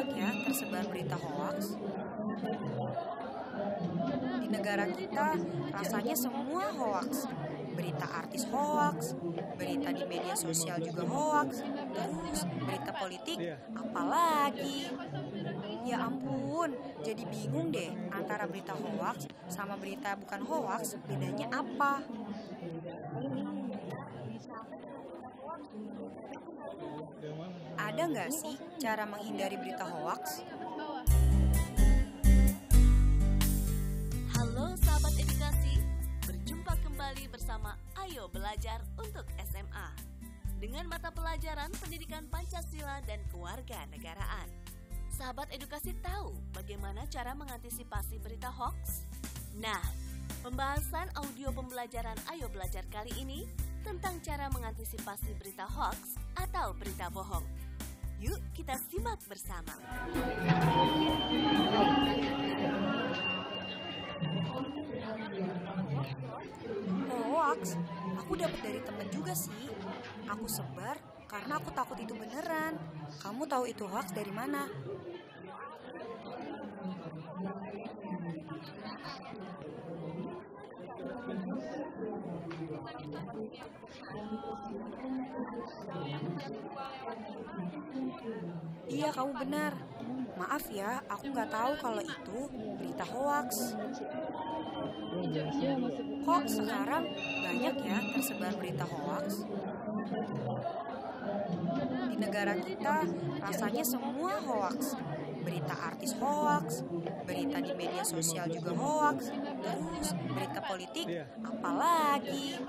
Banyak ya tersebar berita hoax? Di negara kita rasanya semua hoax. Berita artis hoax, berita di media sosial juga hoax, terus berita politik apalagi. Ya ampun, jadi bingung deh antara berita hoax sama berita bukan hoax bedanya apa? Ada nggak sih cara menghindari berita hoax? Halo sahabat edukasi, berjumpa kembali bersama Ayo Belajar untuk SMA dengan mata pelajaran pendidikan Pancasila dan keluarga negaraan. Sahabat edukasi tahu bagaimana cara mengantisipasi berita hoax? Nah, pembahasan audio pembelajaran Ayo Belajar kali ini tentang cara mengantisipasi berita hoax atau berita bohong. Yuk kita simak bersama. Hoax? Aku dapat dari temen juga sih. Aku sebar karena aku takut itu beneran. Kamu tahu itu hoax dari mana? Iya, kamu benar. Maaf ya, aku nggak tahu kalau itu berita hoax. Kok sekarang banyak ya tersebar berita hoax? Di negara kita rasanya semua hoax. Berita artis hoax, berita di media sosial juga hoax, terus berita politik apalagi.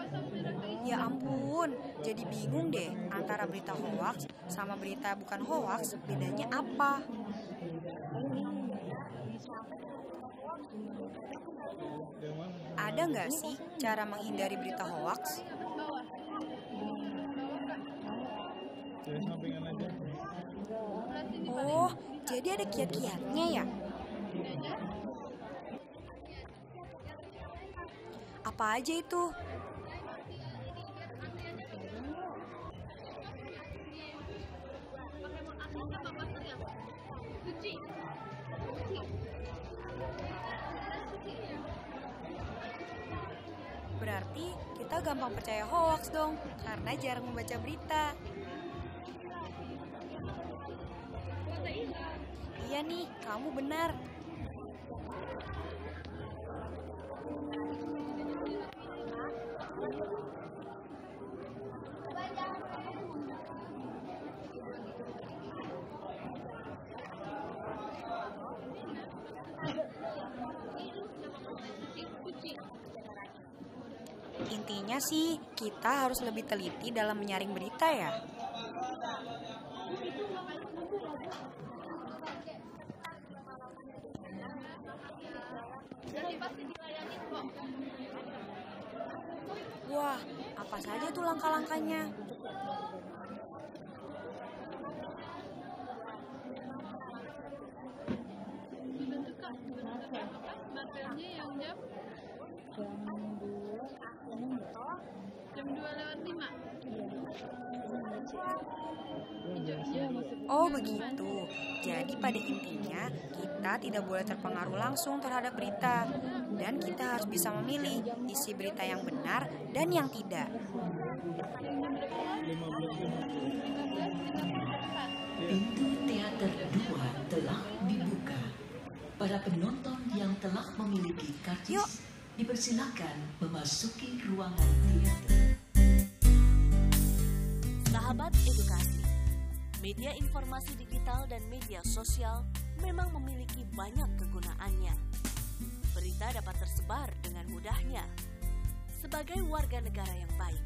Ya ampun, jadi bingung deh antara berita hoax sama berita bukan hoax bedanya apa? Ada nggak sih cara menghindari berita hoax? Oh, jadi ada kiat-kiatnya ya? Apa aja itu? Berarti kita gampang percaya hoax dong, karena jarang membaca berita. Iya nih, kamu benar. Intinya sih, kita harus lebih teliti dalam menyaring berita ya. Wah, apa saja tuh langkah-langkahnya? Begitu. Jadi pada intinya kita tidak boleh terpengaruh langsung terhadap berita dan kita harus bisa memilih isi berita yang benar dan yang tidak. Pintu teater 2 telah dibuka. Para penonton yang telah memiliki karcis Yuk. dipersilakan memasuki ruangan teater. Sahabat edukasi, Media informasi digital dan media sosial memang memiliki banyak kegunaannya. Berita dapat tersebar dengan mudahnya. Sebagai warga negara yang baik,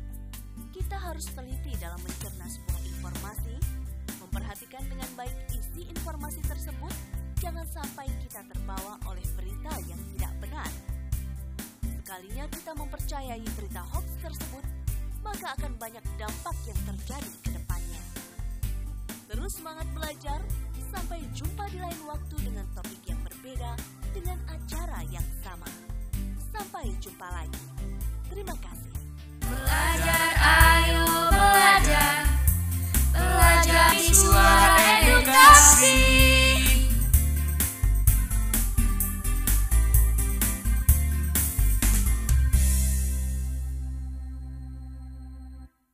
kita harus teliti dalam mencerna sebuah informasi, memperhatikan dengan baik isi informasi tersebut, jangan sampai kita terbawa oleh berita yang tidak benar. Sekalinya kita mempercayai berita hoax tersebut, maka akan banyak dampak yang terjadi ke Terus semangat belajar. Sampai jumpa di lain waktu dengan topik yang berbeda dengan acara yang